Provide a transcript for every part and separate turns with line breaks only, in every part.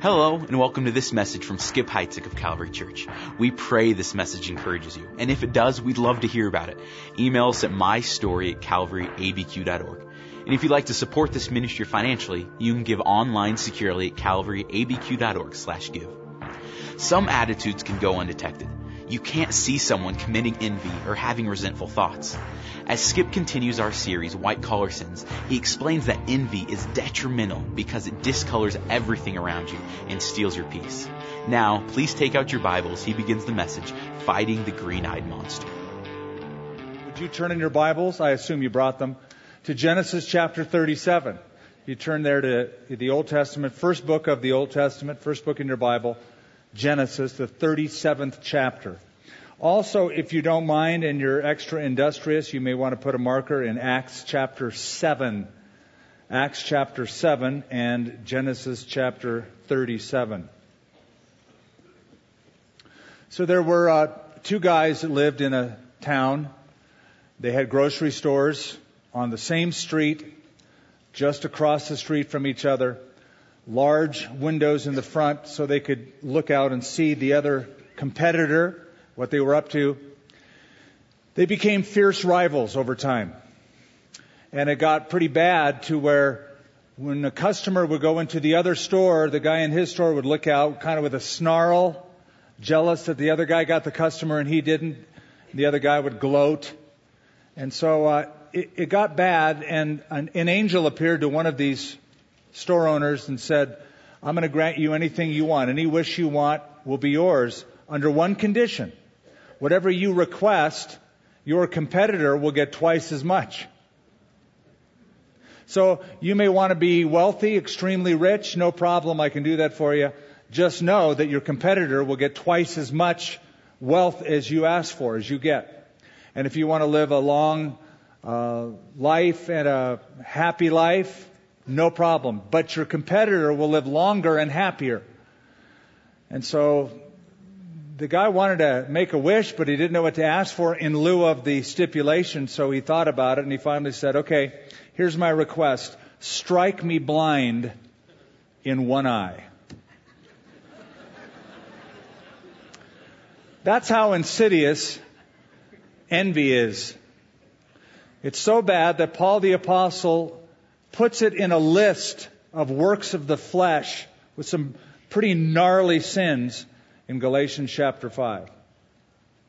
Hello, and welcome to this message from Skip Heitzig of Calvary Church. We pray this message encourages you, and if it does, we'd love to hear about it. Email us at mystory at calvaryabq.org. And if you'd like to support this ministry financially, you can give online securely at calvaryabq.org slash give. Some attitudes can go undetected. You can't see someone committing envy or having resentful thoughts. As Skip continues our series, White Collar Sins, he explains that envy is detrimental because it discolors everything around you and steals your peace. Now, please take out your Bibles. He begins the message, Fighting the Green-Eyed Monster.
Would you turn in your Bibles? I assume you brought them to Genesis chapter 37. You turn there to the Old Testament, first book of the Old Testament, first book in your Bible. Genesis, the 37th chapter. Also, if you don't mind and you're extra industrious, you may want to put a marker in Acts chapter 7. Acts chapter 7 and Genesis chapter 37. So there were uh, two guys that lived in a town. They had grocery stores on the same street, just across the street from each other large windows in the front so they could look out and see the other competitor, what they were up to. They became fierce rivals over time. And it got pretty bad to where when a customer would go into the other store, the guy in his store would look out kind of with a snarl, jealous that the other guy got the customer and he didn't. The other guy would gloat. And so uh, it, it got bad, and an, an angel appeared to one of these store owners and said, I'm going to grant you anything you want. Any wish you want will be yours under one condition. Whatever you request, your competitor will get twice as much. So you may want to be wealthy, extremely rich, no problem, I can do that for you. Just know that your competitor will get twice as much wealth as you ask for, as you get. And if you want to live a long uh, life and a happy life, no problem. But your competitor will live longer and happier. And so the guy wanted to make a wish, but he didn't know what to ask for in lieu of the stipulation. So he thought about it and he finally said, okay, here's my request. Strike me blind in one eye. That's how insidious envy is. It's so bad that Paul the apostle puts it in a list of works of the flesh with some pretty gnarly sins in Galatians chapter 5.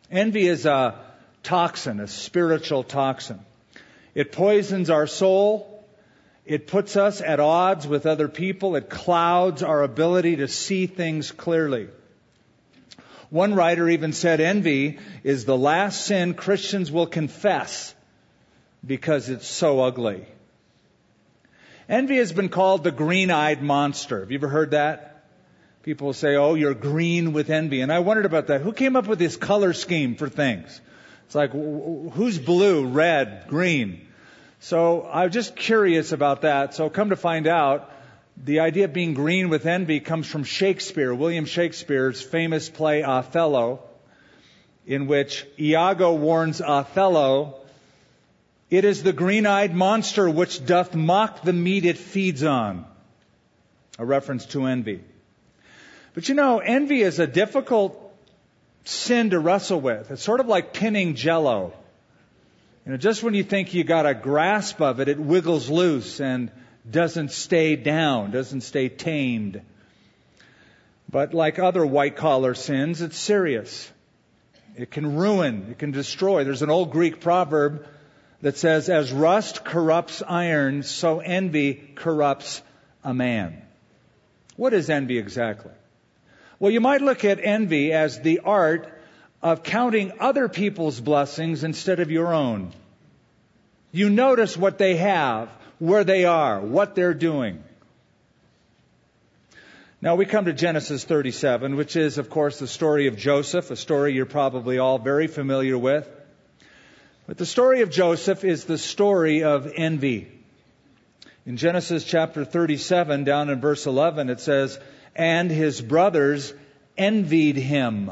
Envy is a toxin, a spiritual toxin. It poisons our soul. It puts us at odds with other people. It clouds our ability to see things clearly. One writer even said envy is the last sin Christians will confess because it's so ugly. Envy has been called the green-eyed monster. Have you ever heard that? People say, oh, you're green with envy. And I wondered about that. Who came up with this color scheme for things? It's like, who's blue, red, green? So I'm just curious about that. So come to find out, the idea of being green with envy comes from Shakespeare, William Shakespeare's famous play Othello, in which Iago warns Othello it is the green-eyed monster which doth mock the meat it feeds on. A reference to envy. But you know, envy is a difficult sin to wrestle with. It's sort of like pinning jello. You know, just when you think you got a grasp of it, it wiggles loose and doesn't stay down, doesn't stay tamed. But like other white collar sins, it's serious. It can ruin, it can destroy. There's an old Greek proverb that says, as rust corrupts iron, so envy corrupts a man. What is envy exactly? Well, you might look at envy as the art of counting other people's blessings instead of your own. You notice what they have, where they are, what they're doing. Now we come to Genesis 37, which is, of course, the story of Joseph, a story you're probably all very familiar with. But the story of Joseph is the story of envy. In Genesis chapter 37, down in verse 11, it says, And his brothers envied him.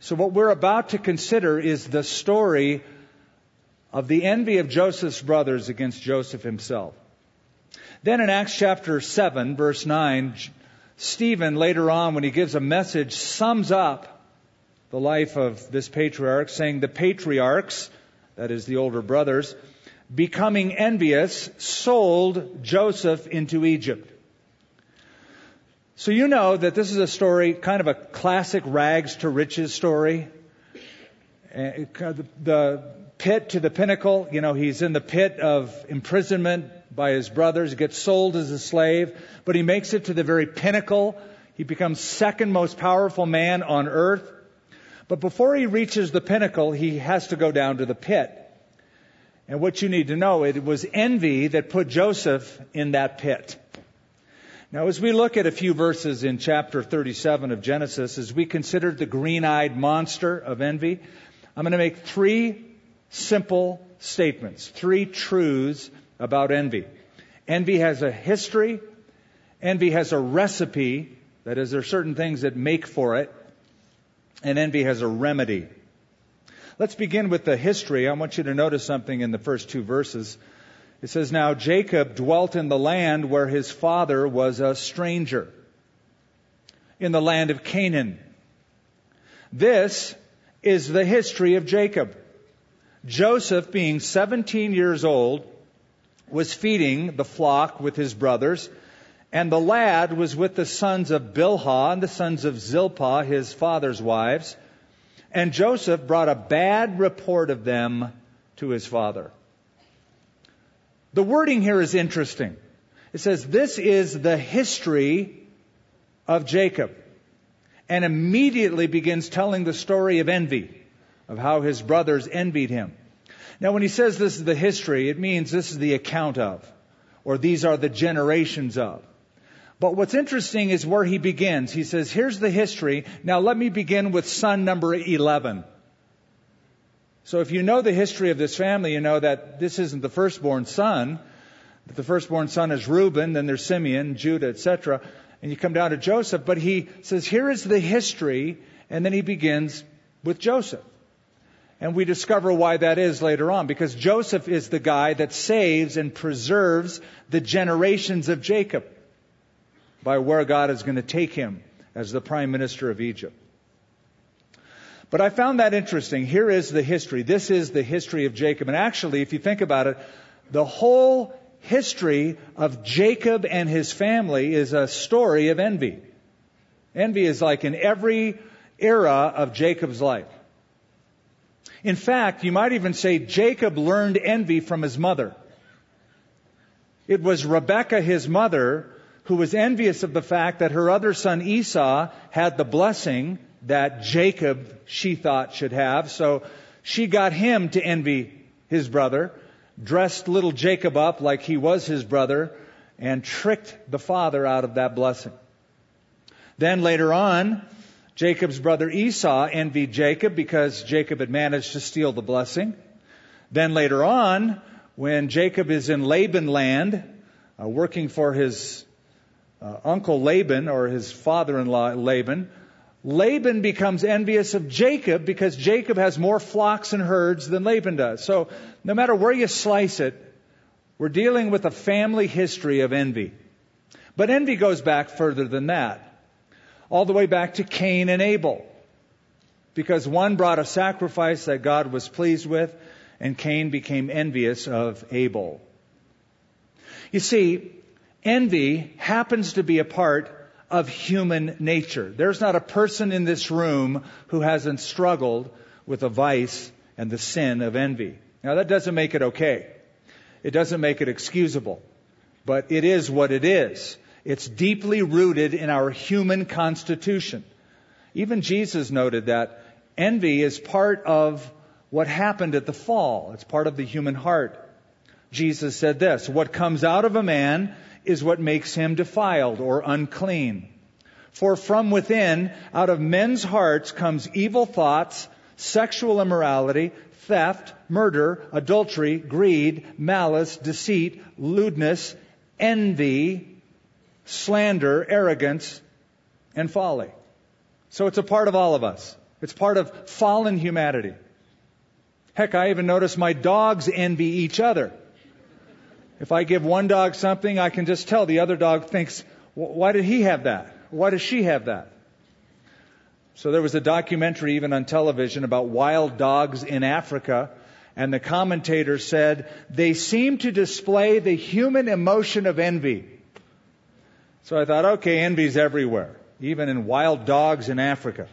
So what we're about to consider is the story of the envy of Joseph's brothers against Joseph himself. Then in Acts chapter 7, verse 9, Stephen, later on, when he gives a message, sums up the life of this patriarch, saying the patriarchs, that is the older brothers, becoming envious, sold Joseph into Egypt. So you know that this is a story, kind of a classic rags to riches story. Uh, the pit to the pinnacle, you know, he's in the pit of imprisonment by his brothers, he gets sold as a slave, but he makes it to the very pinnacle. He becomes second most powerful man on earth. But before he reaches the pinnacle, he has to go down to the pit. And what you need to know, it was envy that put Joseph in that pit. Now, as we look at a few verses in chapter 37 of Genesis, as we consider the green eyed monster of envy, I'm going to make three simple statements, three truths about envy. Envy has a history, envy has a recipe, that is, there are certain things that make for it, and envy has a remedy. Let's begin with the history. I want you to notice something in the first two verses. It says, Now Jacob dwelt in the land where his father was a stranger, in the land of Canaan. This is the history of Jacob. Joseph, being 17 years old, was feeding the flock with his brothers, and the lad was with the sons of Bilhah and the sons of Zilpah, his father's wives. And Joseph brought a bad report of them to his father. The wording here is interesting. It says, This is the history of Jacob. And immediately begins telling the story of envy, of how his brothers envied him. Now, when he says this is the history, it means this is the account of, or these are the generations of. But what's interesting is where he begins. He says, here's the history. Now let me begin with son number 11. So if you know the history of this family, you know that this isn't the firstborn son. That the firstborn son is Reuben, then there's Simeon, Judah, etc. And you come down to Joseph, but he says, here is the history, and then he begins with Joseph. And we discover why that is later on, because Joseph is the guy that saves and preserves the generations of Jacob by where God is going to take him as the prime minister of Egypt. But I found that interesting. Here is the history. This is the history of Jacob. And actually, if you think about it, the whole history of Jacob and his family is a story of envy. Envy is like in every era of Jacob's life. In fact, you might even say Jacob learned envy from his mother. It was Rebekah, his mother, who was envious of the fact that her other son Esau had the blessing that Jacob, she thought, should have. So she got him to envy his brother, dressed little Jacob up like he was his brother, and tricked the father out of that blessing. Then later on, Jacob's brother Esau envied Jacob because Jacob had managed to steal the blessing. Then later on, when Jacob is in Laban land, uh, working for his uh, uncle Laban or his father-in-law Laban, Laban becomes envious of Jacob because Jacob has more flocks and herds than Laban does. So no matter where you slice it, we're dealing with a family history of envy. But envy goes back further than that. All the way back to Cain and Abel. Because one brought a sacrifice that God was pleased with, and Cain became envious of Abel. You see, Envy happens to be a part of human nature. There's not a person in this room who hasn't struggled with a vice and the sin of envy. Now that doesn't make it okay. It doesn't make it excusable. But it is what it is. It's deeply rooted in our human constitution. Even Jesus noted that envy is part of what happened at the fall. It's part of the human heart. Jesus said this, what comes out of a man is what makes him defiled or unclean. For from within, out of men's hearts comes evil thoughts, sexual immorality, theft, murder, adultery, greed, malice, deceit, lewdness, envy, slander, arrogance, and folly. So it's a part of all of us. It's part of fallen humanity. Heck, I even notice my dogs envy each other. If I give one dog something, I can just tell the other dog thinks, why did he have that? Why does she have that? So there was a documentary even on television about wild dogs in Africa, and the commentator said they seem to display the human emotion of envy. So I thought, okay, envy's everywhere, even in wild dogs in Africa.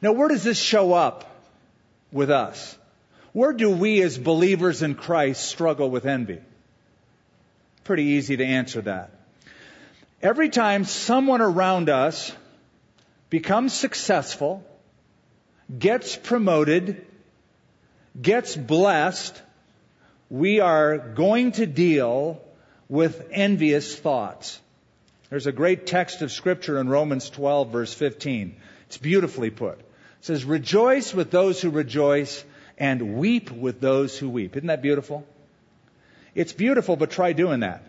Now, where does this show up with us? Where do we as believers in Christ struggle with envy? Pretty easy to answer that. Every time someone around us becomes successful, gets promoted, gets blessed, we are going to deal with envious thoughts. There's a great text of scripture in Romans 12 verse 15. It's beautifully put. It says, rejoice with those who rejoice and weep with those who weep. Isn't that beautiful? It's beautiful, but try doing that.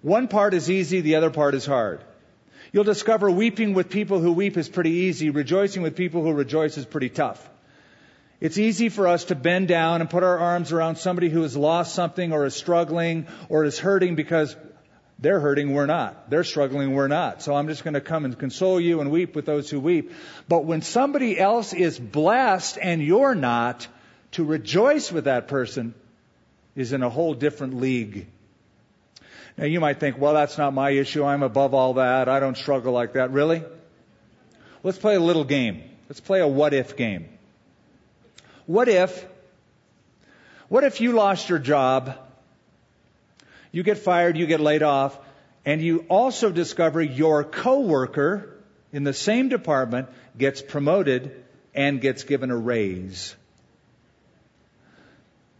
One part is easy, the other part is hard. You'll discover weeping with people who weep is pretty easy. Rejoicing with people who rejoice is pretty tough. It's easy for us to bend down and put our arms around somebody who has lost something or is struggling or is hurting because they're hurting, we're not. They're struggling, we're not. So I'm just going to come and console you and weep with those who weep. But when somebody else is blessed and you're not, to rejoice with that person is in a whole different league. Now you might think, well, that's not my issue. I'm above all that. I don't struggle like that. Really? Let's play a little game. Let's play a what if game. What if, what if you lost your job, you get fired, you get laid off, and you also discover your coworker in the same department gets promoted and gets given a raise?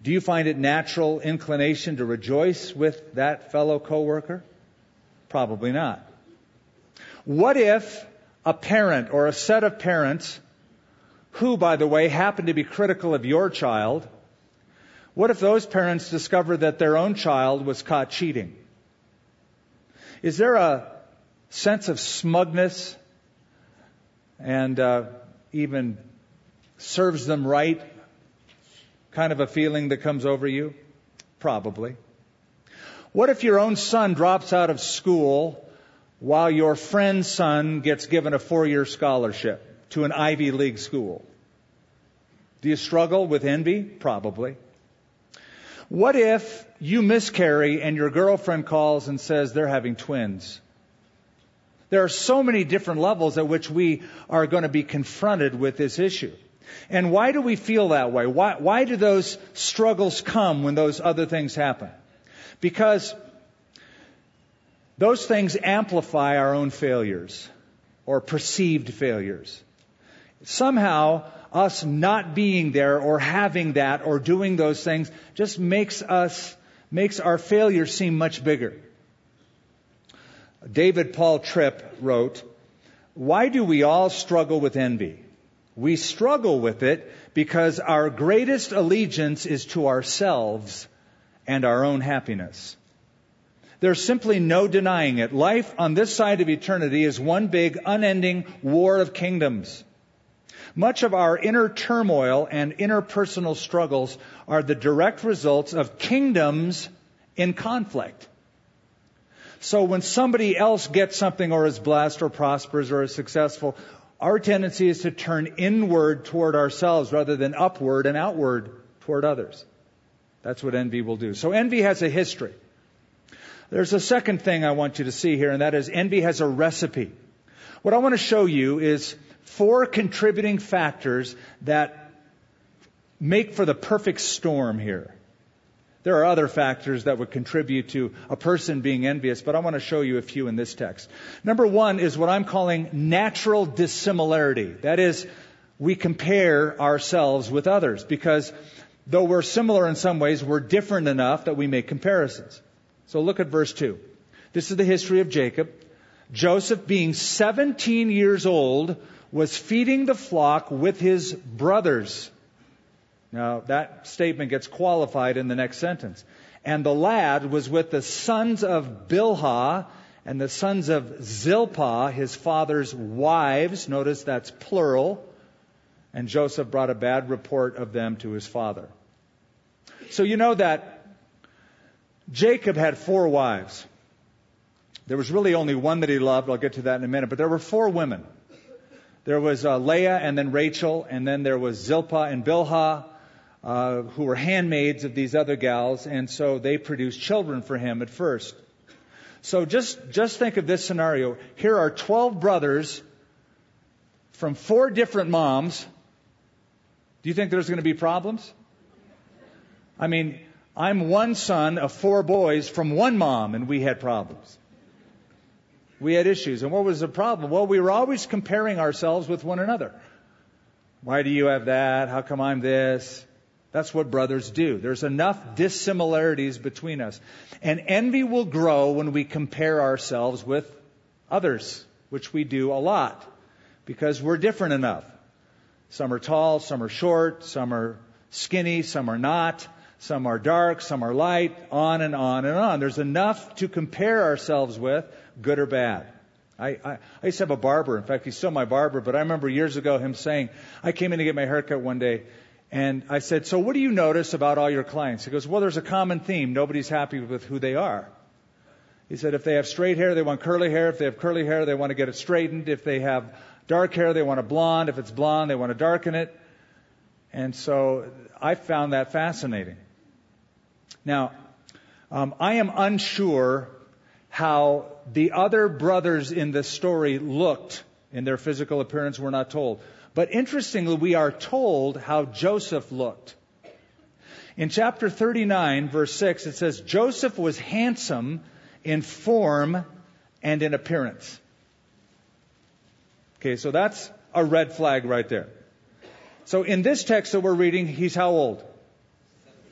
Do you find it natural inclination to rejoice with that fellow coworker? Probably not. What if a parent or a set of parents who, by the way, happen to be critical of your child, what if those parents discover that their own child was caught cheating? Is there a sense of smugness and uh, even serves them right kind of a feeling that comes over you? Probably. What if your own son drops out of school while your friend's son gets given a four year scholarship to an Ivy League school? Do you struggle with envy? Probably. What if you miscarry and your girlfriend calls and says they're having twins? There are so many different levels at which we are going to be confronted with this issue. And why do we feel that way? Why, why do those struggles come when those other things happen? Because those things amplify our own failures or perceived failures. Somehow, us not being there or having that or doing those things just makes us, makes our failure seem much bigger. David Paul Tripp wrote, Why do we all struggle with envy? We struggle with it because our greatest allegiance is to ourselves and our own happiness. There's simply no denying it. Life on this side of eternity is one big, unending war of kingdoms. Much of our inner turmoil and interpersonal struggles are the direct results of kingdoms in conflict. So when somebody else gets something or is blessed or prospers or is successful, our tendency is to turn inward toward ourselves rather than upward and outward toward others. That's what envy will do. So envy has a history. There's a second thing I want you to see here, and that is envy has a recipe. What I want to show you is four contributing factors that make for the perfect storm here. There are other factors that would contribute to a person being envious, but I want to show you a few in this text. Number one is what I'm calling natural dissimilarity. That is, we compare ourselves with others because though we're similar in some ways, we're different enough that we make comparisons. So look at verse 2. This is the history of Jacob. Joseph, being 17 years old, was feeding the flock with his brothers. Now, that statement gets qualified in the next sentence. And the lad was with the sons of Bilhah and the sons of Zilpah, his father's wives. Notice that's plural. And Joseph brought a bad report of them to his father. So you know that Jacob had four wives. There was really only one that he loved. I'll get to that in a minute. But there were four women. There was uh, Leah and then Rachel, and then there was Zilpah and Bilhah, uh, who were handmaids of these other gals, and so they produced children for him at first. So just, just think of this scenario. Here are 12 brothers from four different moms. Do you think there's going to be problems? I mean, I'm one son of four boys from one mom, and we had problems. We had issues. And what was the problem? Well, we were always comparing ourselves with one another. Why do you have that? How come I'm this? That's what brothers do. There's enough dissimilarities between us. And envy will grow when we compare ourselves with others, which we do a lot because we're different enough. Some are tall, some are short, some are skinny, some are not, some are dark, some are light, on and on and on. There's enough to compare ourselves with, good or bad. I, I, I used to have a barber. In fact, he's still my barber, but I remember years ago him saying, I came in to get my haircut one day, and I said, So what do you notice about all your clients? He goes, Well, there's a common theme. Nobody's happy with who they are. He said, If they have straight hair, they want curly hair. If they have curly hair, they want to get it straightened. If they have dark hair, they want a blonde. If it's blonde, they want to darken it. And so I found that fascinating. Now, um, I am unsure how the other brothers in this story looked in their physical appearance. We're not told. But interestingly, we are told how Joseph looked. In chapter 39, verse 6, it says, Joseph was handsome in form and in appearance. Okay, so that's a red flag right there. So in this text that we're reading, he's how old?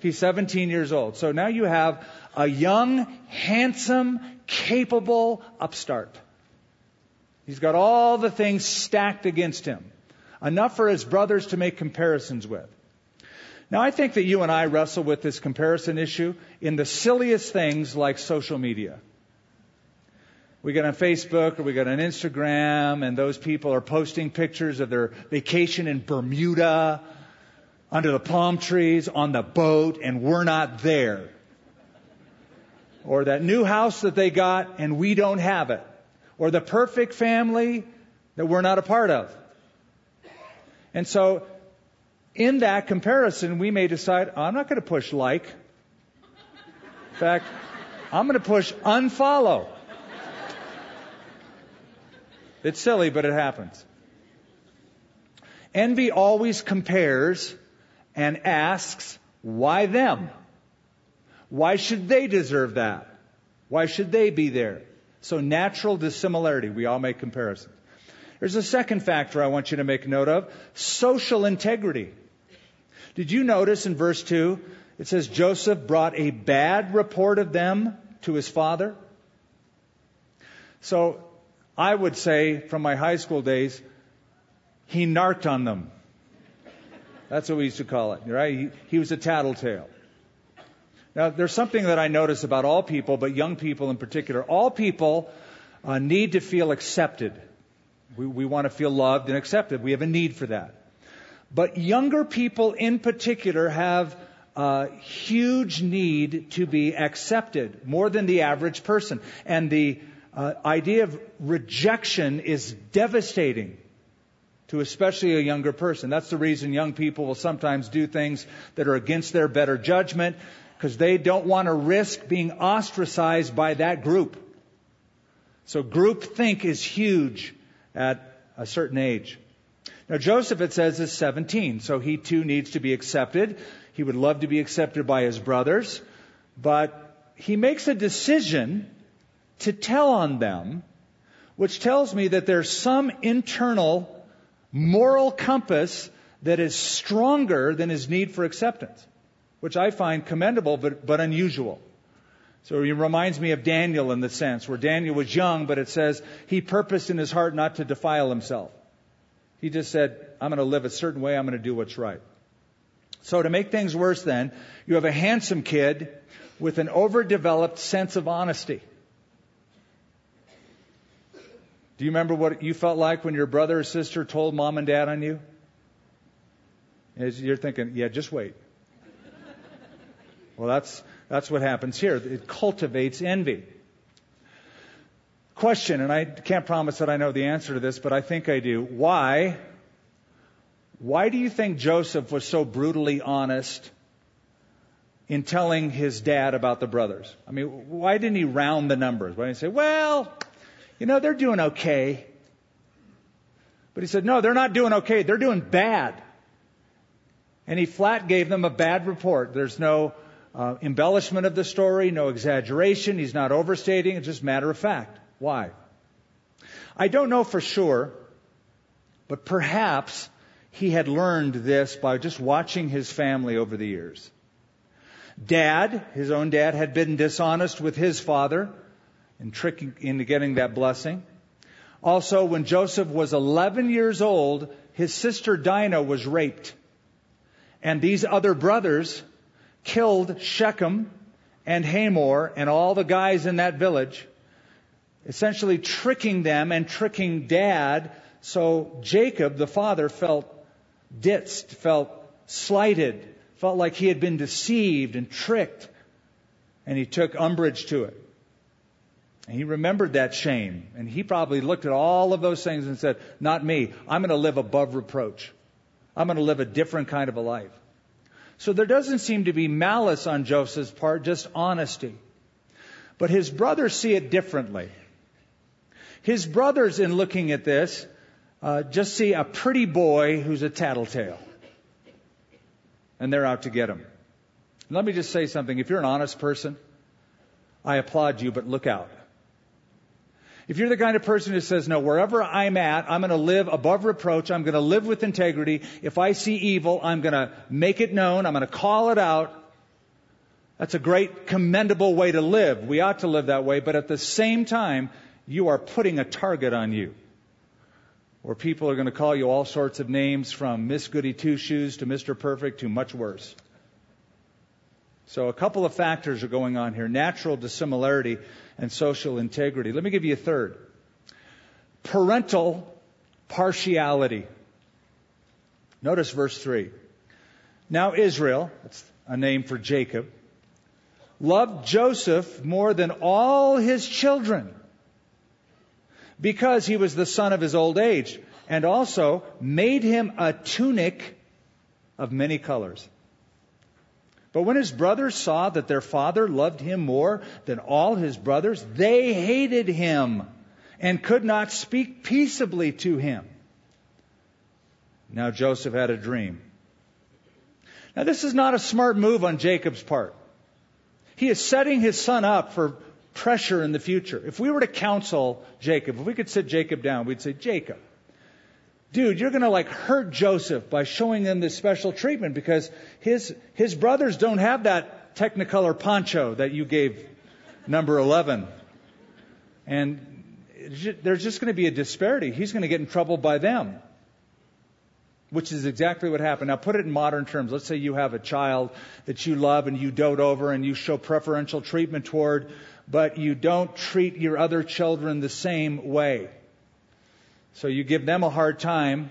He's 17 years old. So now you have a young, handsome, capable upstart. He's got all the things stacked against him enough for his brothers to make comparisons with. Now, I think that you and I wrestle with this comparison issue in the silliest things like social media. We get on Facebook or we get on Instagram, and those people are posting pictures of their vacation in Bermuda, under the palm trees, on the boat, and we're not there. Or that new house that they got and we don't have it. Or the perfect family that we're not a part of. And so, in that comparison, we may decide, I'm not going to push like. In fact, I'm going to push unfollow. It's silly, but it happens. Envy always compares and asks, why them? Why should they deserve that? Why should they be there? So natural dissimilarity. We all make comparisons. There's a second factor I want you to make note of social integrity. Did you notice in verse 2 it says Joseph brought a bad report of them to his father? So I would say from my high school days, he narked on them. That's what we used to call it, right? He, he was a tattletale. Now, there's something that I notice about all people, but young people in particular. All people uh, need to feel accepted. We, we want to feel loved and accepted. We have a need for that. But younger people in particular have a huge need to be accepted more than the average person. And the uh, idea of rejection is devastating to especially a younger person. That's the reason young people will sometimes do things that are against their better judgment because they don't want to risk being ostracized by that group. So group think is huge at a certain age. Now, Joseph, it says, is 17, so he too needs to be accepted. He would love to be accepted by his brothers, but he makes a decision to tell on them, which tells me that there's some internal moral compass that is stronger than his need for acceptance, which I find commendable but, but unusual. So he reminds me of Daniel in the sense where Daniel was young, but it says he purposed in his heart not to defile himself. He just said, I'm going to live a certain way, I'm going to do what's right. So to make things worse then, you have a handsome kid with an overdeveloped sense of honesty. Do you remember what you felt like when your brother or sister told mom and dad on you? You're thinking, yeah, just wait. Well, that's, that's what happens here. It cultivates envy. Question, and I can't promise that I know the answer to this, but I think I do. Why? Why do you think Joseph was so brutally honest in telling his dad about the brothers? I mean, why didn't he round the numbers? Why didn't he say, well, you know, they're doing okay. But he said, no, they're not doing okay. They're doing bad. And he flat gave them a bad report. There's no uh, embellishment of the story, no exaggeration. He's not overstating. It's just matter of fact. Why? I don't know for sure, but perhaps he had learned this by just watching his family over the years. Dad, his own dad, had been dishonest with his father and tricking into getting that blessing. Also, when Joseph was 11 years old, his sister Dinah was raped. And these other brothers killed Shechem and Hamor and all the guys in that village, essentially tricking them and tricking dad. So Jacob, the father, felt ditzed, felt slighted, felt like he had been deceived and tricked, and he took umbrage to it. And he remembered that shame. And he probably looked at all of those things and said, Not me. I'm going to live above reproach. I'm going to live a different kind of a life. So there doesn't seem to be malice on Joseph's part, just honesty. But his brothers see it differently. His brothers, in looking at this, uh, just see a pretty boy who's a tattletale. And they're out to get him. Let me just say something. If you're an honest person, I applaud you, but look out. If you're the kind of person who says, no, wherever I'm at, I'm going to live above reproach. I'm going to live with integrity. If I see evil, I'm going to make it known. I'm going to call it out. That's a great, commendable way to live. We ought to live that way, but at the same time, you are putting a target on you. Where people are going to call you all sorts of names from Miss Goody Two Shoes to Mr. Perfect to much worse. So a couple of factors are going on here. Natural dissimilarity and social integrity. Let me give you a third. Parental partiality. Notice verse 3. Now Israel, that's a name for Jacob, loved Joseph more than all his children because he was the son of his old age and also made him a tunic of many colors. But when his brothers saw that their father loved him more than all his brothers, they hated him and could not speak peaceably to him. Now Joseph had a dream. Now this is not a smart move on Jacob's part. He is setting his son up for pressure in the future. If we were to counsel Jacob, if we could sit Jacob down, we'd say, Jacob, dude, you're going to like hurt Joseph by showing him this special treatment because his, his brothers don't have that technicolor poncho that you gave number 11. And there's just going to be a disparity. He's going to get in trouble by them. Which is exactly what happened. Now put it in modern terms. Let's say you have a child that you love and you dote over and you show preferential treatment toward, but you don't treat your other children the same way. So you give them a hard time,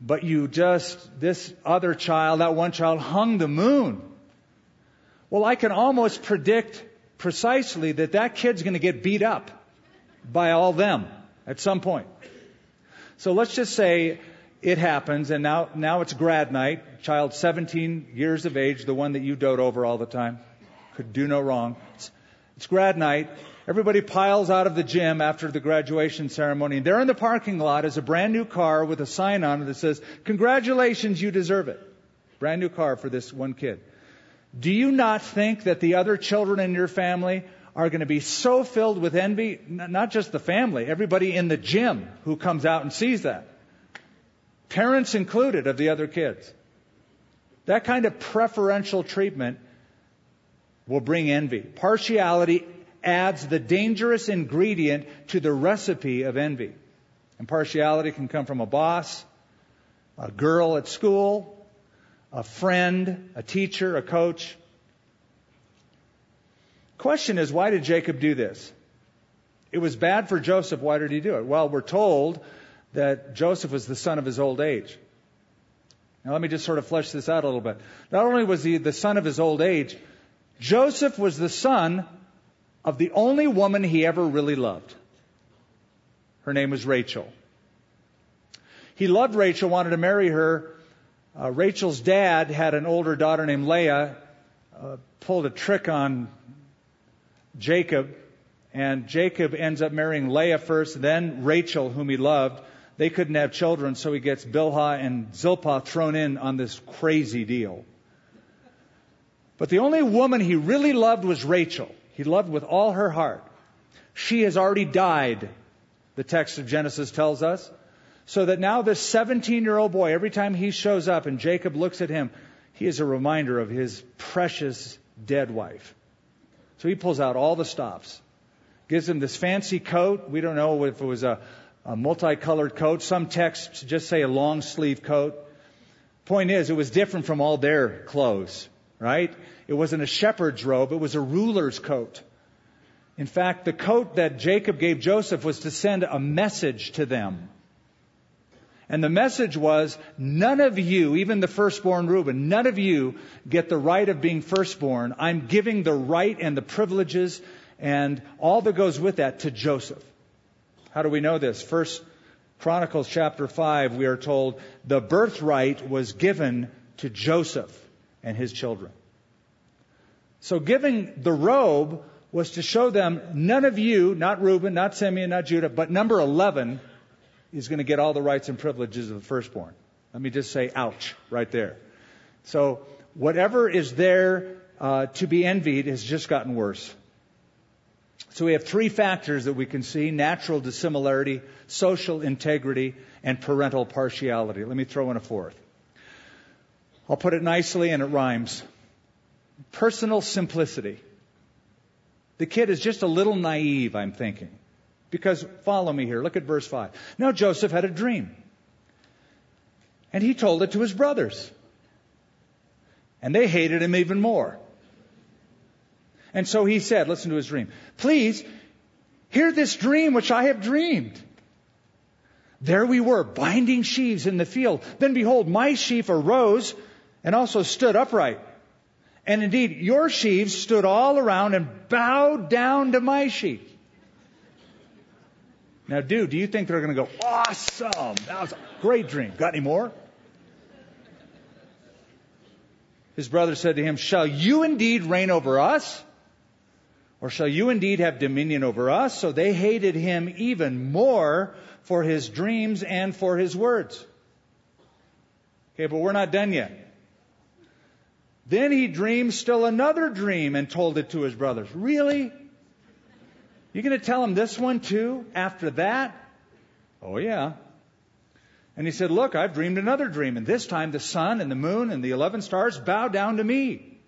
but you just, this other child, that one child hung the moon. Well, I can almost predict precisely that that kid's going to get beat up by all them at some point. So let's just say it happens, and now, now it's grad night, child 17 years of age, the one that you dote over all the time, could do no wrong. It's, it's grad night, Everybody piles out of the gym after the graduation ceremony. And there in the parking lot is a brand new car with a sign on it that says, Congratulations, you deserve it. Brand new car for this one kid. Do you not think that the other children in your family are going to be so filled with envy? Not just the family, everybody in the gym who comes out and sees that. Parents included of the other kids. That kind of preferential treatment will bring envy. Partiality adds the dangerous ingredient to the recipe of envy. Impartiality can come from a boss, a girl at school, a friend, a teacher, a coach. Question is, why did Jacob do this? It was bad for Joseph. Why did he do it? Well, we're told that Joseph was the son of his old age. Now, let me just sort of flesh this out a little bit. Not only was he the son of his old age, Joseph was the son of the only woman he ever really loved. Her name was Rachel. He loved Rachel, wanted to marry her. Uh, Rachel's dad had an older daughter named Leah, uh, pulled a trick on Jacob, and Jacob ends up marrying Leah first, then Rachel, whom he loved. They couldn't have children, so he gets Bilhah and Zilpah thrown in on this crazy deal. But the only woman he really loved was Rachel. He loved with all her heart. She has already died, the text of Genesis tells us. So that now this 17 year old boy, every time he shows up and Jacob looks at him, he is a reminder of his precious dead wife. So he pulls out all the stops, gives him this fancy coat. We don't know if it was a, a multicolored coat. Some texts just say a long sleeve coat. Point is, it was different from all their clothes right? It wasn't a shepherd's robe, it was a ruler's coat. In fact, the coat that Jacob gave Joseph was to send a message to them. And the message was, none of you, even the firstborn Reuben, none of you get the right of being firstborn. I'm giving the right and the privileges and all that goes with that to Joseph. How do we know this? First Chronicles chapter 5, we are told the birthright was given to Joseph and his children. So giving the robe was to show them none of you, not Reuben, not Simeon, not Judah, but number 11 is going to get all the rights and privileges of the firstborn. Let me just say, ouch, right there. So whatever is there uh, to be envied has just gotten worse. So we have three factors that we can see natural dissimilarity, social integrity, and parental partiality. Let me throw in a fourth. I'll put it nicely and it rhymes. Personal simplicity. The kid is just a little naive, I'm thinking. Because, follow me here, look at verse 5. Now Joseph had a dream. And he told it to his brothers. And they hated him even more. And so he said, listen to his dream, please hear this dream which I have dreamed. There we were, binding sheaves in the field. Then behold, my sheaf arose and also stood upright. And indeed, your sheaves stood all around and bowed down to my sheaf. Now, dude, do you think they're going to go, awesome? That was a great dream. Got any more? His brother said to him, Shall you indeed reign over us? Or shall you indeed have dominion over us? So they hated him even more for his dreams and for his words. Okay, but we're not done yet. Then he dreamed still another dream and told it to his brothers. Really? You going to tell him this one too after that? Oh, yeah. And he said, Look, I've dreamed another dream, and this time the sun and the moon and the eleven stars bow down to me.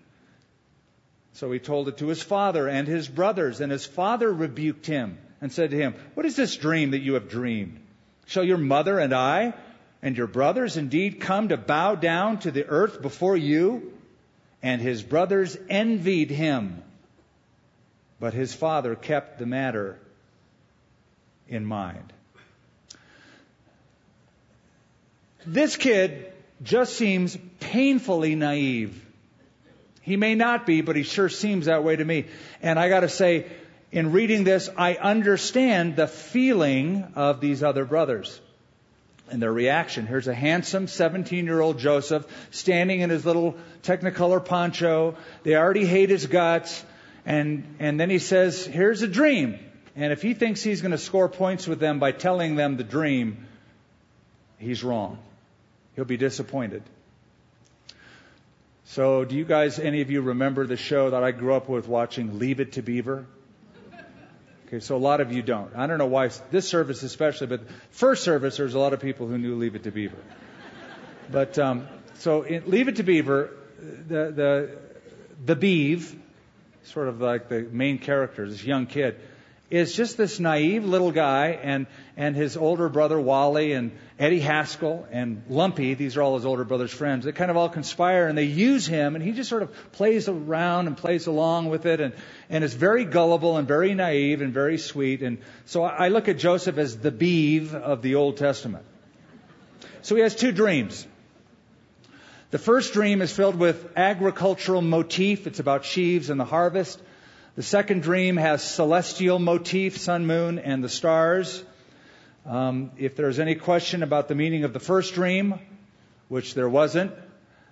So he told it to his father and his brothers, and his father rebuked him and said to him, What is this dream that you have dreamed? Shall your mother and I and your brothers indeed come to bow down to the earth before you? And his brothers envied him. But his father kept the matter in mind. This kid just seems painfully naive. He may not be, but he sure seems that way to me. And I gotta say, in reading this, I understand the feeling of these other brothers and their reaction. Here's a handsome 17 year old Joseph standing in his little technicolor poncho. They already hate his guts. And, and then he says, here's a dream. And if he thinks he's going to score points with them by telling them the dream, he's wrong. He'll be disappointed. So, do you guys, any of you remember the show that I grew up with watching, Leave It to Beaver? Okay, so a lot of you don't. I don't know why this service especially, but first service there's a lot of people who knew Leave It to Beaver. But um, so in Leave It to Beaver, the the the Beav, sort of like the main character, this young kid, is just this naive little guy, and and his older brother Wally and Eddie Haskell and Lumpy. These are all his older brother's friends. They kind of all conspire and they use him, and he just sort of plays around and plays along with it, and and is very gullible and very naive and very sweet. And so I look at Joseph as the Beav of the Old Testament. So he has two dreams. The first dream is filled with agricultural motif. It's about sheaves and the harvest. The second dream has celestial motif, sun, moon, and the stars. Um, if there's any question about the meaning of the first dream, which there wasn't,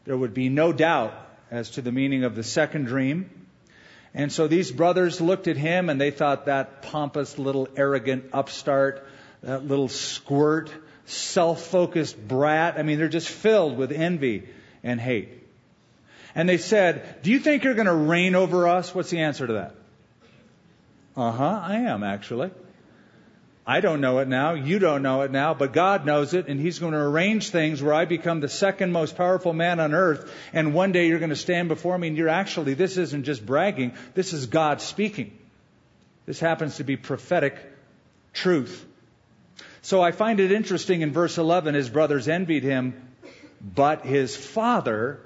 there would be no doubt as to the meaning of the second dream. And so these brothers looked at him and they thought that pompous little arrogant upstart, that little squirt, self-focused brat, I mean, they're just filled with envy and hate. And they said, do you think you're going to reign over us? What's the answer to that? Uh huh, I am actually. I don't know it now. You don't know it now, but God knows it, and He's going to arrange things where I become the second most powerful man on earth, and one day you're going to stand before me, and you're actually, this isn't just bragging, this is God speaking. This happens to be prophetic truth. So I find it interesting in verse 11, his brothers envied him, but his father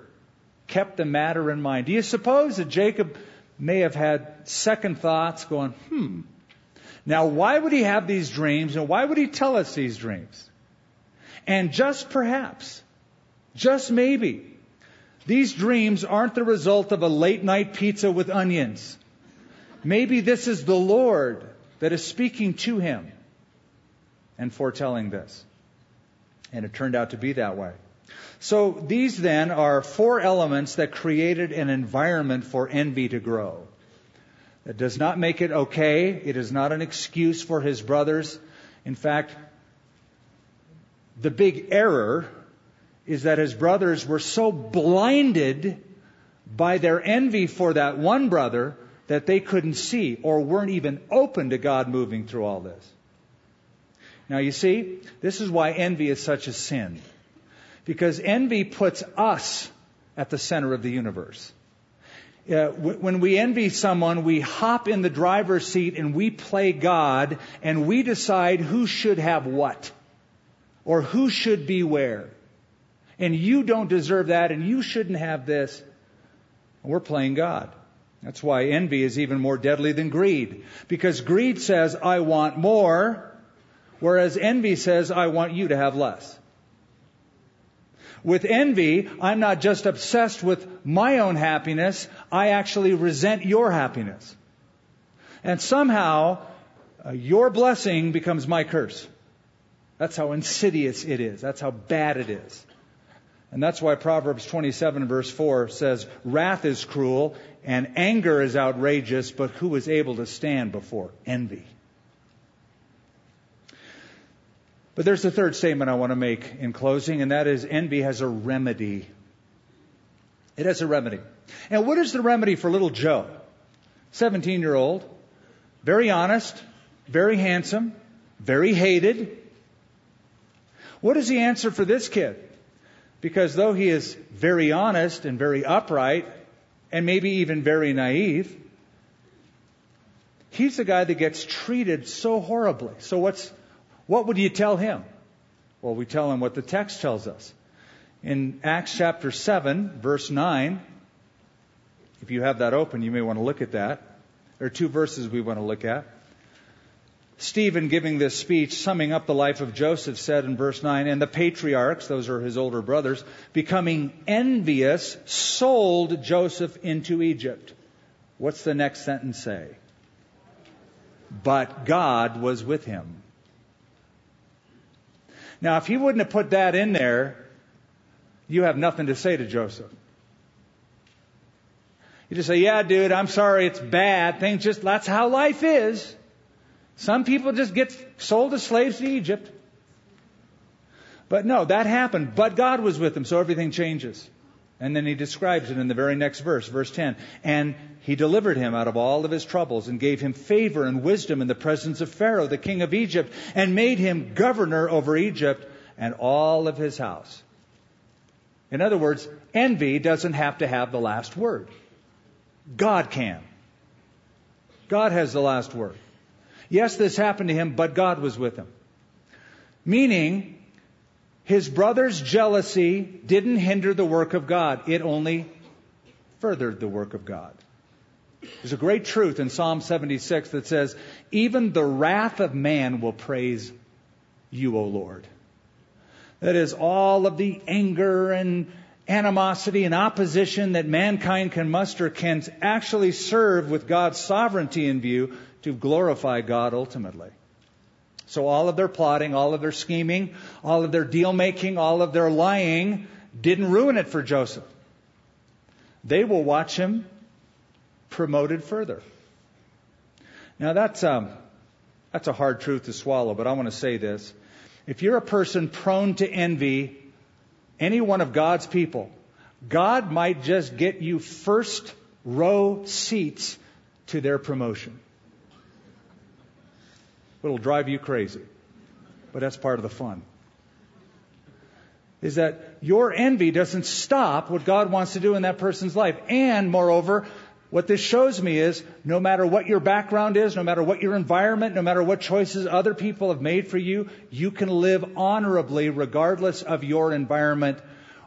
kept the matter in mind. Do you suppose that Jacob may have had second thoughts going, hmm, now, why would he have these dreams and why would he tell us these dreams? And just perhaps, just maybe, these dreams aren't the result of a late night pizza with onions. Maybe this is the Lord that is speaking to him and foretelling this. And it turned out to be that way. So these then are four elements that created an environment for envy to grow. That does not make it okay. It is not an excuse for his brothers. In fact, the big error is that his brothers were so blinded by their envy for that one brother that they couldn't see or weren't even open to God moving through all this. Now you see, this is why envy is such a sin. Because envy puts us at the center of the universe uh, when we envy someone, we hop in the driver's seat and we play God and we decide who should have what or who should be where. And you don't deserve that and you shouldn't have this. We're playing God. That's why envy is even more deadly than greed. Because greed says, I want more, whereas envy says, I want you to have less. With envy, I'm not just obsessed with my own happiness, I actually resent your happiness. And somehow, uh, your blessing becomes my curse. That's how insidious it is. That's how bad it is. And that's why Proverbs 27 verse 4 says, Wrath is cruel and anger is outrageous, but who is able to stand before envy? But there's a third statement I want to make in closing, and that is envy has a remedy. It has a remedy. And what is the remedy for little Joe? 17 year old, very honest, very handsome, very hated. What is the answer for this kid? Because though he is very honest and very upright, and maybe even very naive, he's the guy that gets treated so horribly. So what's what would you tell him? Well, we tell him what the text tells us. In Acts chapter 7, verse 9, if you have that open, you may want to look at that. There are two verses we want to look at. Stephen, giving this speech, summing up the life of Joseph, said in verse 9, And the patriarchs, those are his older brothers, becoming envious, sold Joseph into Egypt. What's the next sentence say? But God was with him. Now, if he wouldn't have put that in there, you have nothing to say to Joseph. You just say, yeah, dude, I'm sorry, it's bad. Things just, that's how life is. Some people just get sold as slaves to Egypt. But no, that happened. But God was with them, so everything changes. And then he describes it in the very next verse, verse 10. And he delivered him out of all of his troubles and gave him favor and wisdom in the presence of Pharaoh, the king of Egypt, and made him governor over Egypt and all of his house. In other words, envy doesn't have to have the last word. God can. God has the last word. Yes, this happened to him, but God was with him. Meaning, his brother's jealousy didn't hinder the work of God. It only furthered the work of God. There's a great truth in Psalm 76 that says, even the wrath of man will praise you, O Lord. That is all of the anger and animosity and opposition that mankind can muster can actually serve with God's sovereignty in view to glorify God ultimately. So all of their plotting, all of their scheming, all of their deal making, all of their lying didn't ruin it for Joseph. They will watch him promoted further. Now that's um, that's a hard truth to swallow, but I want to say this. If you're a person prone to envy any one of God's people, God might just get you first row seats to their promotion. It'll drive you crazy, but that's part of the fun. Is that your envy doesn't stop what God wants to do in that person's life. And moreover, what this shows me is no matter what your background is, no matter what your environment, no matter what choices other people have made for you, you can live honorably regardless of your environment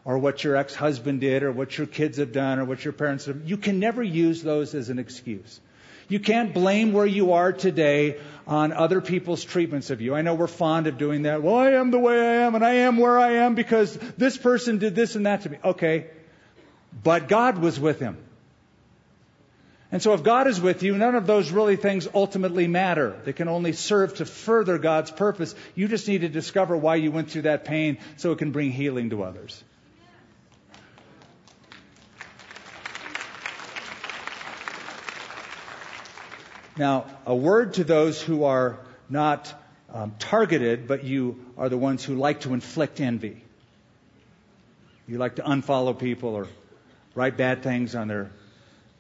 or what your ex-husband did or what your kids have done or what your parents have. You can never use those as an excuse. You can't blame where you are today on other people's treatments of you. I know we're fond of doing that. Well, I am the way I am and I am where I am because this person did this and that to me. Okay. But God was with him. And so if God is with you, none of those really things ultimately matter. They can only serve to further God's purpose. You just need to discover why you went through that pain so it can bring healing to others. Now, a word to those who are not um, targeted, but you are the ones who like to inflict envy. You like to unfollow people or write bad things on their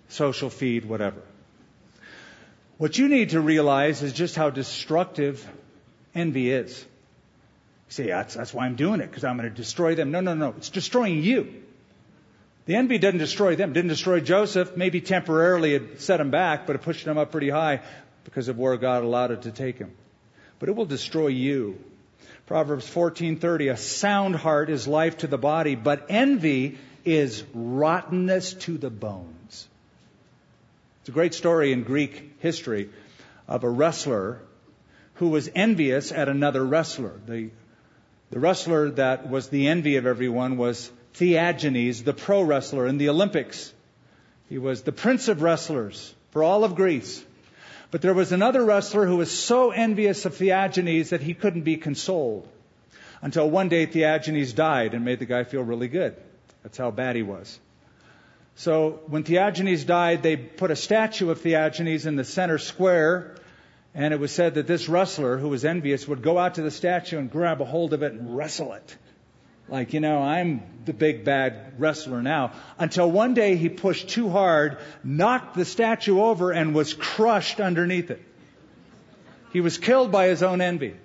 social feed, whatever. What you need to realize is just how destructive envy is. You say, that's, that's why I'm doing it, because I'm going to destroy them. No, no, no. It's destroying you. The envy didn't destroy them, didn't destroy Joseph. Maybe temporarily it set him back, but it pushed him up pretty high because of where God allowed it to take him. But it will destroy you. Proverbs 14:30 A sound heart is life to the body, but envy is rottenness to the bones. It's a great story in Greek history of a wrestler who was envious at another wrestler. The, the wrestler that was the envy of everyone was Theagenes, the pro wrestler in the Olympics. He was the prince of wrestlers for all of Greece. But there was another wrestler who was so envious of Theagenes that he couldn't be consoled. Until one day Theagenes died and made the guy feel really good. That's how bad he was. So when Theagenes died, they put a statue of Theagenes in the center square, and it was said that this wrestler, who was envious, would go out to the statue and grab a hold of it and wrestle it. Like, you know, I'm the big bad wrestler now. Until one day he pushed too hard, knocked the statue over, and was crushed underneath it. He was killed by his own envy.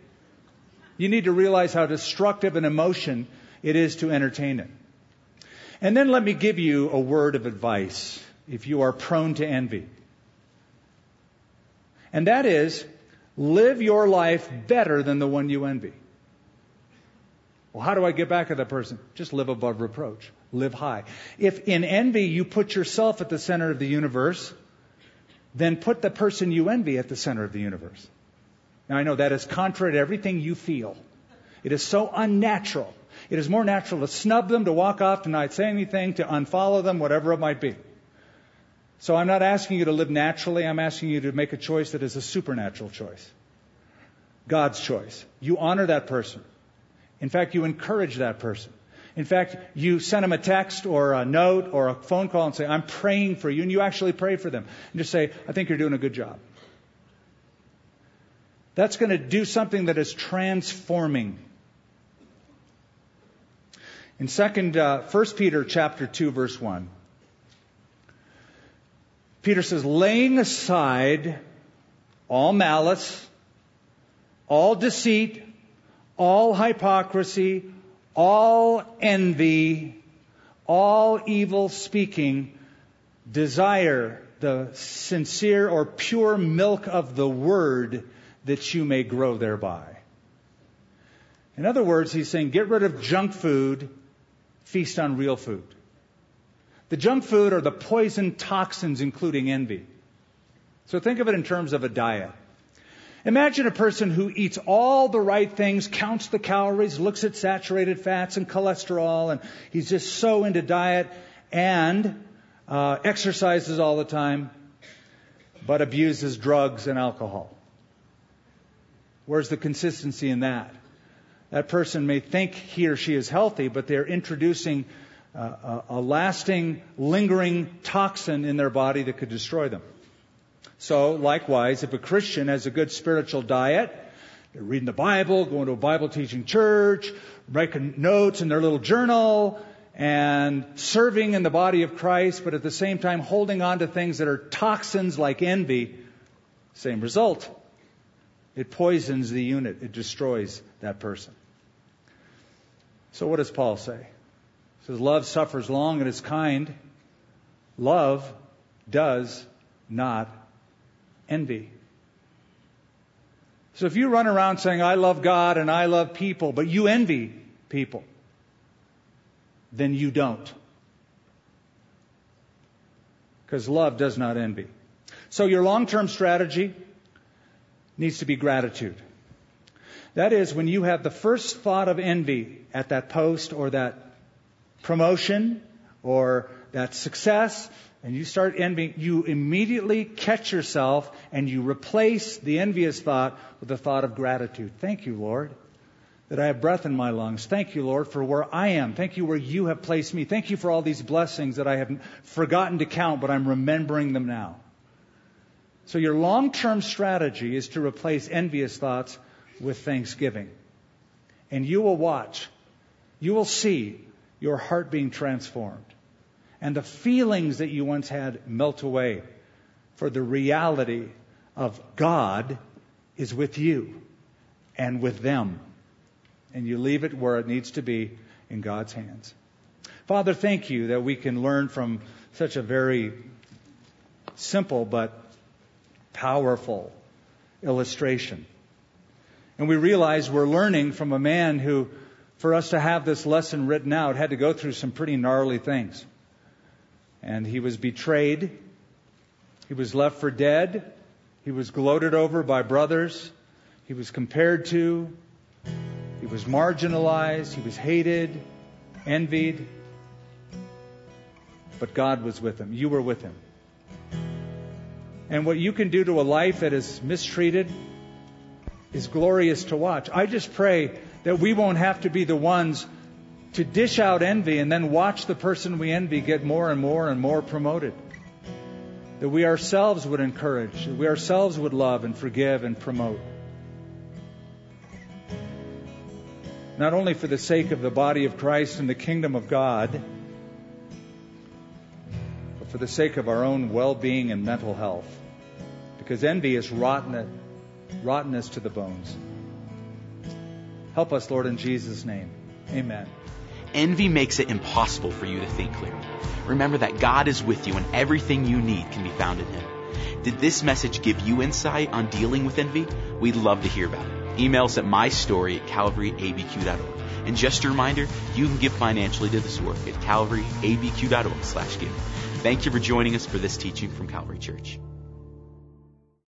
You need to realize how destructive an emotion it is to entertain it. And then let me give you a word of advice if you are prone to envy. And that is, live your life better than the one you envy. Well, how do I get back at that person? Just live above reproach. Live high. If in envy you put yourself at the center of the universe, then put the person you envy at the center of the universe. Now I know that is contrary to everything you feel. It is so unnatural. It is more natural to snub them, to walk off, to not say anything, to unfollow them, whatever it might be. So I'm not asking you to live naturally. I'm asking you to make a choice that is a supernatural choice. God's choice. You honor that person. In fact, you encourage that person. In fact, you send them a text or a note or a phone call and say, I'm praying for you. And you actually pray for them. And just say, I think you're doing a good job. That's going to do something that is transforming in second, uh, 1 Peter chapter 2 verse 1, Peter says, laying aside all malice, all deceit, all hypocrisy, all envy, all evil speaking, desire the sincere or pure milk of the word that you may grow thereby. In other words, he's saying get rid of junk food feast on real food. The junk food are the poison toxins, including envy. So think of it in terms of a diet. Imagine a person who eats all the right things, counts the calories, looks at saturated fats and cholesterol, and he's just so into diet and uh, exercises all the time, but abuses drugs and alcohol. Where's the consistency in that? That person may think he or she is healthy, but they're introducing uh, a, a lasting, lingering toxin in their body that could destroy them. So, likewise, if a Christian has a good spiritual diet, they're reading the Bible, going to a Bible teaching church, making notes in their little journal, and serving in the body of Christ, but at the same time holding on to things that are toxins like envy, same result. It poisons the unit, it destroys that person. So, what does Paul say? He says, Love suffers long and is kind. Love does not envy. So if you run around saying, I love God and I love people, but you envy people, then you don't. Because love does not envy. So your long-term strategy needs to be gratitude. That is, when you have the first thought of envy at that post or that promotion or that success, and you start envying, you immediately catch yourself and you replace the envious thought with the thought of gratitude. Thank you, Lord, that I have breath in my lungs. Thank you, Lord, for where I am. Thank you where you have placed me. Thank you for all these blessings that I have forgotten to count, but I'm remembering them now. So your long-term strategy is to replace envious thoughts with thanksgiving. And you will watch. You will see your heart being transformed and the feelings that you once had melt away. For the reality of God is with you and with them. And you leave it where it needs to be in God's hands. Father, thank you that we can learn from such a very simple but powerful illustration. And we realize we're learning from a man who, for us to have this lesson written out, had to go through some pretty gnarly things and he was betrayed. He was left for dead. He was gloated over by brothers. He was compared to. He was marginalized. He was hated, envied. But God was with him. You were with him. And what you can do to a life that is mistreated is glorious to watch. I just pray that we won't have to be the ones to dish out envy and then watch the person we envy get more and more and more promoted. That we ourselves would encourage, that we ourselves would love and forgive and promote. Not only for the sake of the body of Christ and the kingdom of God, but for the sake of our own well being and mental health. Because envy is rotten, rottenness to the bones. Help us, Lord, in Jesus' name. Amen.
Envy makes it impossible for you to think clearly. Remember that God is with you and everything you need can be found in Him. Did this message give you insight on dealing with envy? We'd love to hear about it. Email us at mystory at calvaryabq.org. And just a reminder, you can give financially to this work at calvaryabq.org slash give. Thank you for joining us for this teaching from Calvary Church.